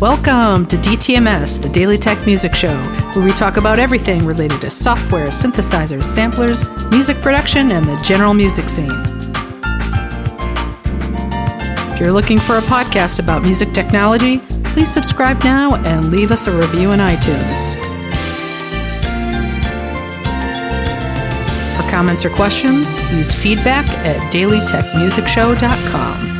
Welcome to DTMS, the Daily Tech Music Show, where we talk about everything related to software, synthesizers, samplers, music production, and the general music scene. If you're looking for a podcast about music technology, please subscribe now and leave us a review in iTunes. For comments or questions, use feedback at dailytechmusicshow.com.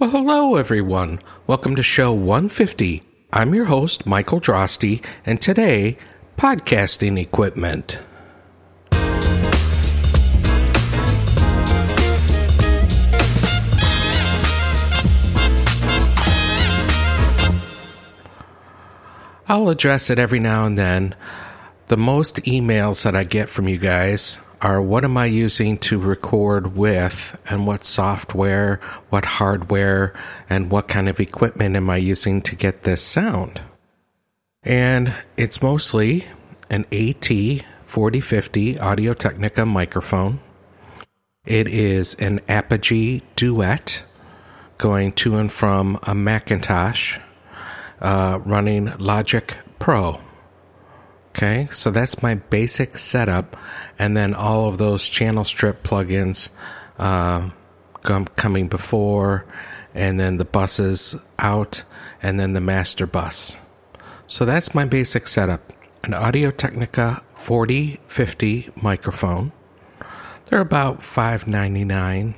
Well, hello, everyone. Welcome to show 150. I'm your host, Michael Drosty, and today, podcasting equipment. I'll address it every now and then. The most emails that I get from you guys are what am I using to record with, and what software, what hardware, and what kind of equipment am I using to get this sound? And it's mostly an AT 4050 Audio Technica microphone. It is an Apogee Duet going to and from a Macintosh uh, running Logic Pro. Okay, so that's my basic setup, and then all of those channel strip plugins uh, com- coming before, and then the buses out, and then the master bus. So that's my basic setup an Audio Technica 4050 microphone. They're about $5.99.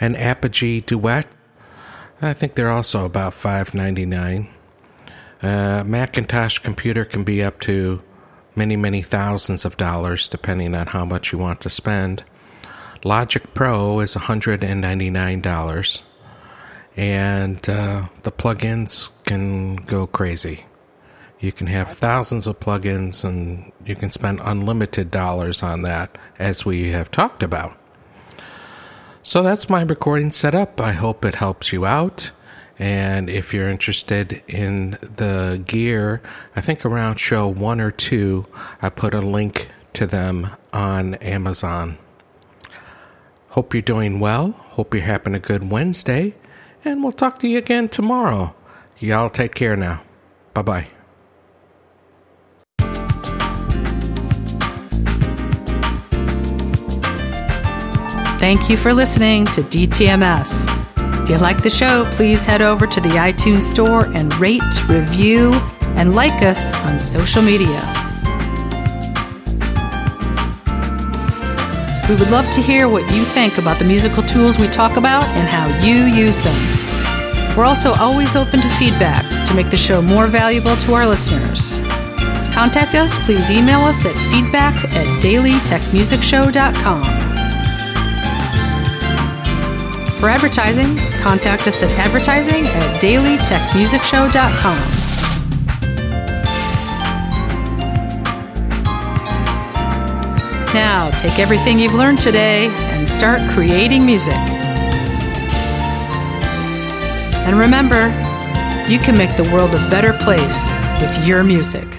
An Apogee Duet. I think they're also about $5.99. Uh, Macintosh computer can be up to many, many thousands of dollars, depending on how much you want to spend. Logic Pro is $199, and uh, the plugins can go crazy. You can have thousands of plugins, and you can spend unlimited dollars on that, as we have talked about. So that's my recording setup. I hope it helps you out. And if you're interested in the gear, I think around show one or two, I put a link to them on Amazon. Hope you're doing well. Hope you're having a good Wednesday. And we'll talk to you again tomorrow. Y'all take care now. Bye bye. Thank you for listening to DTMS. If you like the show, please head over to the iTunes Store and rate, review, and like us on social media. We would love to hear what you think about the musical tools we talk about and how you use them. We're also always open to feedback to make the show more valuable to our listeners. Contact us, please email us at feedback at dailytechmusicshow.com. For advertising, contact us at advertising at dailytechmusicshow.com. Now, take everything you've learned today and start creating music. And remember, you can make the world a better place with your music.